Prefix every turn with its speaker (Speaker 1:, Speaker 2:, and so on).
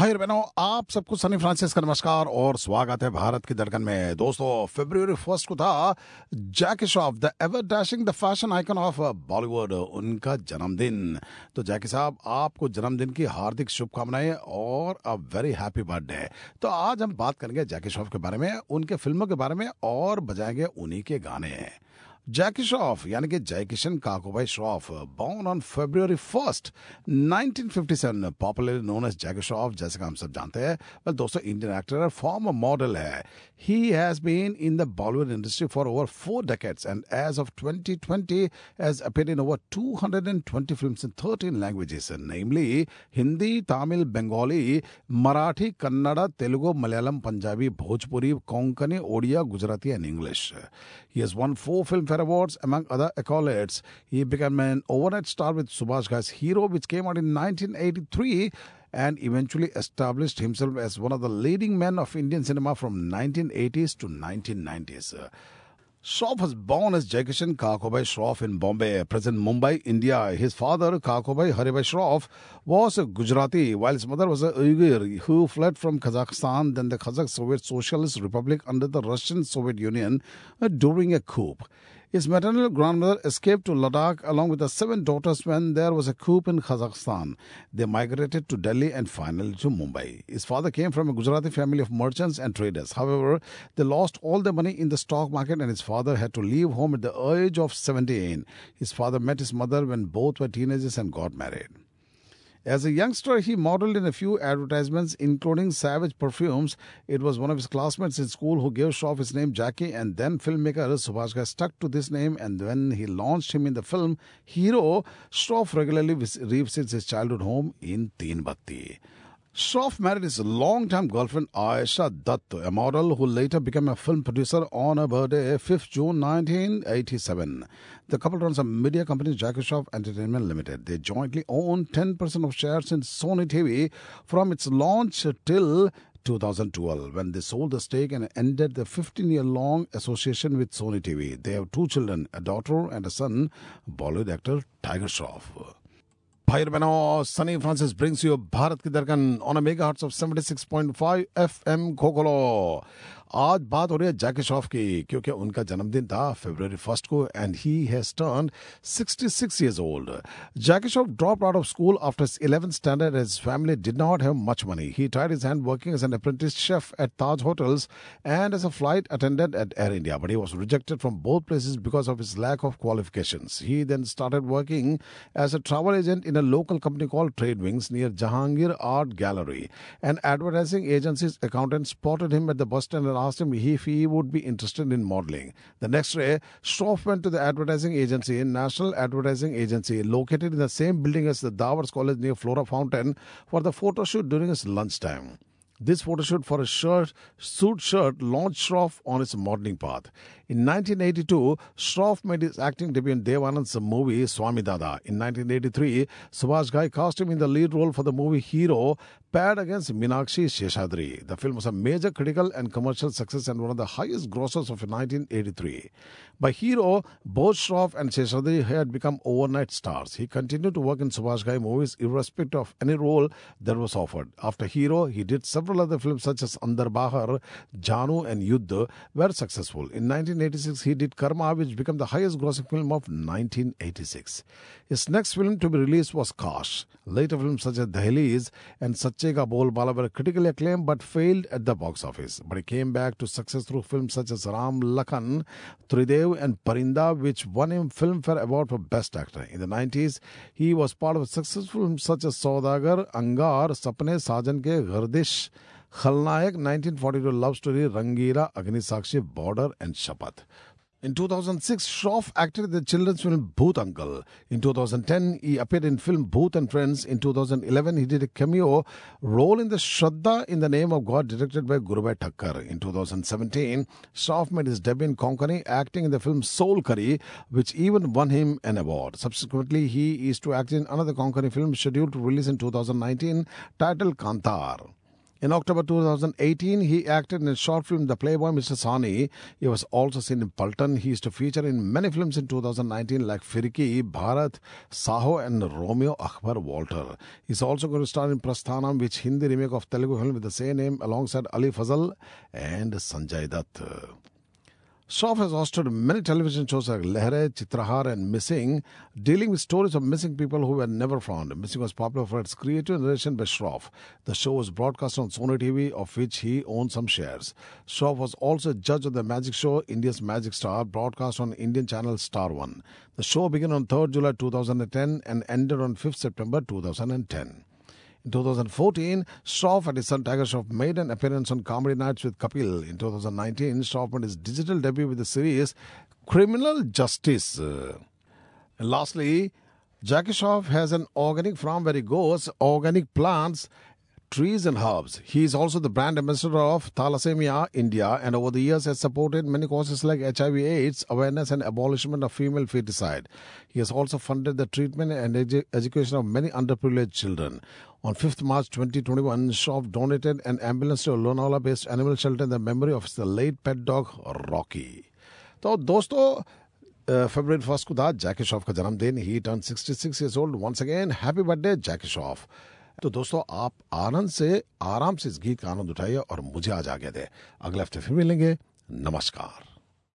Speaker 1: भाई और बहनों, आप सबको सनी फ्रांसिस का नमस्कार और स्वागत है भारत की धड़कन में। दोस्तों फरवरी फ़र्स्ट को था Jackie Shroff, the ever dashing, the fashion icon of Bollywood, उनका जन्मदिन। तो जैकी साहब, आपको जन्मदिन की हार्दिक शुभकामनाएँ और अ वेरी हैप्पी बर्थडे तो आज हम बात करेंगे जैकी श्रॉफ के बारे में, उनके फ़िल्मों के बारे में और बजाएँगे उन्हीं के गाने। जैकी श्रॉफ यानी कि जय Kishan काकोबाई Shroff born on February 1st 1957 popularly known as जैकी श्रॉफ जैसे कि हम सब जानते हैं well, दोस्तों इंडियन एक्टर है फॉर्मर मॉडल है he has been in the Bollywood industry for over four decades and as of 2020 has appeared in over 220 films in 13 languages namely Hindi, Tamil, Bengali, Marathi, Kannada, Telugu, Malayalam, Punjabi, Bhojpuri, Konkani, Odia, Gujarati and English. He has won four Awards among other accolades. He became an overnight star with Subhash Ghai's Hero which came out in 1983 and eventually established himself as one of the leading men of Indian cinema from 1980s to 1990s. Shroff was born as Jaikishan Kakobai Shroff in Bombay, present Mumbai, India. His father, Kakobai Haribai Shroff, was a Gujarati, while his mother was a Uyghur who fled from Kazakhstan, then the Kazakh Soviet Socialist Republic under the Russian Soviet Union uh, during a coup. His maternal grandmother escaped to Ladakh along with her seven daughters when there was a coup in Kazakhstan. They migrated to Delhi and finally to Mumbai. His father came from a Gujarati family of merchants and traders. However, they lost all their money in the stock market and his father had to leave home at the age of 17. His father met his mother when both were teenagers and got married. As a youngster, he modeled in a few advertisements, including Savage Perfumes. It was one of his classmates in school who gave Shroff his name Jackie, and then filmmaker Subhash Ghai stuck to this name. And when he launched him in the film Hero, Shroff regularly vis- revisits his childhood home in Teen Batti. Shroff married his longtime girlfriend Aisha Dutt, a model who later became a film producer on her birthday, 5th June 1987. The couple runs a media company, Jackie Shroff Entertainment Limited. They jointly own 10% of shares in Sony TV from its launch till 2012 when they sold the stake and ended the 15 year long association with Sony TV. They have two children, a daughter and a son, Bollywood actor Tiger Shroff. भाई बहनों Sunny Francis brings you Bharat की दरकन on mega hots of 76.5 FM कोकोलो आज बात हो रही है जैकी श्रॉफ की क्योंकि उनका जन्मदिन था फरवरी फर्स्ट को and he has turn 66 years old. Jackie Shroff dropped out of school after his 11th standard as his family did not have much money. He tried his hand working as an apprentice chef at Taj Hotels and as a flight attendant at Air India, but he was rejected from both places because of his lack of qualifications. He then started working as a travel agent in a local company called Trade Wings near Jahangir Art Gallery. An advertising agency's accountant spotted him at the bus stand and asked him if he would be interested in modeling. The next day, Shroff went to the advertising agency, National Advertising Agency, located in the same building as the Dawars College near Flora Fountain, for the photo shoot during his lunchtime. This photo shoot for a shirt, suit shirt launched Shroff on his modeling path. In 1982, Shroff made his acting debut in Dev Anand's movie Swami Dada. In 1983, Subhash Ghai cast him in the lead role for the movie Hero, paired against Minakshi Sheshadri. The film was a major critical and commercial success and one of the highest grossers of 1983. By Hero, both Shroff and Sheshadri had become overnight stars. He continued to work in Subhash Ghai movies irrespective of any role that was offered. After Hero, he did several other films such as Andar Bahar, Janu and Yuddha were successful. In 1986, he did Karma, which became the highest grossing film of 1986. His next film to be released was Kash. Later films such as Dahliz and Sache Ka Bol critically acclaimed but failed at the box office. But he came back to success through films such as Ram Lakhan, Tridev and Parinda, which won him Filmfare Award for Best Actor. In the 90s, he was part of successful films such as Saudagar, Angar, Sapne, Sajan Ke, Gardish, Khalnayak, 1942 love story, Rangeela, Agni Sakshi, Border and Shapat. In 2006, Shroff acted in the children's film Bhoot Uncle. In 2010, he appeared in film Bhoot and Friends. In 2011, he did a cameo role in the Shraddha in the Name of God directed by Gurubai Thakkar. In 2017, Shroff made his debut in Konkani acting in the film Soul Curry, which even won him an award. Subsequently, he is to act in another Konkani film scheduled to release in 2019 titled Kantar. In October 2018, he acted in a short film, The Playboy Mr. Sawhney. He was also seen in Paltan. He used to feature in many films in 2019 like Firiki, Bharat, Saho, and Romeo Akbar Walter. He's also going to star in Prasthanam, which Hindi remake of Telugu film with the same name, alongside Ali Fazal and Sanjay Dutt. Shroff has hosted many television shows like Lehre, Chitrahar, and Missing, dealing with stories of missing people who were never found. Missing was popular for its creative narration by Shroff. The show was broadcast on Sony TV, of which he owned some shares. Shroff was also a judge of the magic show India's Magic Star, broadcast on Indian channel Star One. The show began on 3rd July 2010 and ended on 5th September 2010. In 2014, Shroff and his son Tiger Shroff made an appearance on Comedy Nights with Kapil. In 2019, Shroff made his digital debut with the series Criminal Justice. And lastly, Jackie Shroff has an organic farm where he grows organic plants trees and herbs. He is also the brand ambassador of Thalassemia India and over the years has supported many causes like HIV AIDS, awareness and abolishment of female feticide. He has also funded the treatment and edu- education of many underprivileged children. On 5th March 2021, Shroff donated an ambulance to a Lonavala based animal shelter in the memory of his late pet dog Rocky. तो दोस्तों फरवरी first को था जैकी श्रॉफ का जन्मदिन he turn 66 years old once again happy birthday Jackie Shroff तो दोस्तों, आप आनंद से आराम से इस गीत का आनंद उठाइए और मुझे आज आगे दे। अगले हफ़्ते फिर मिलेंगे। नमस्कार।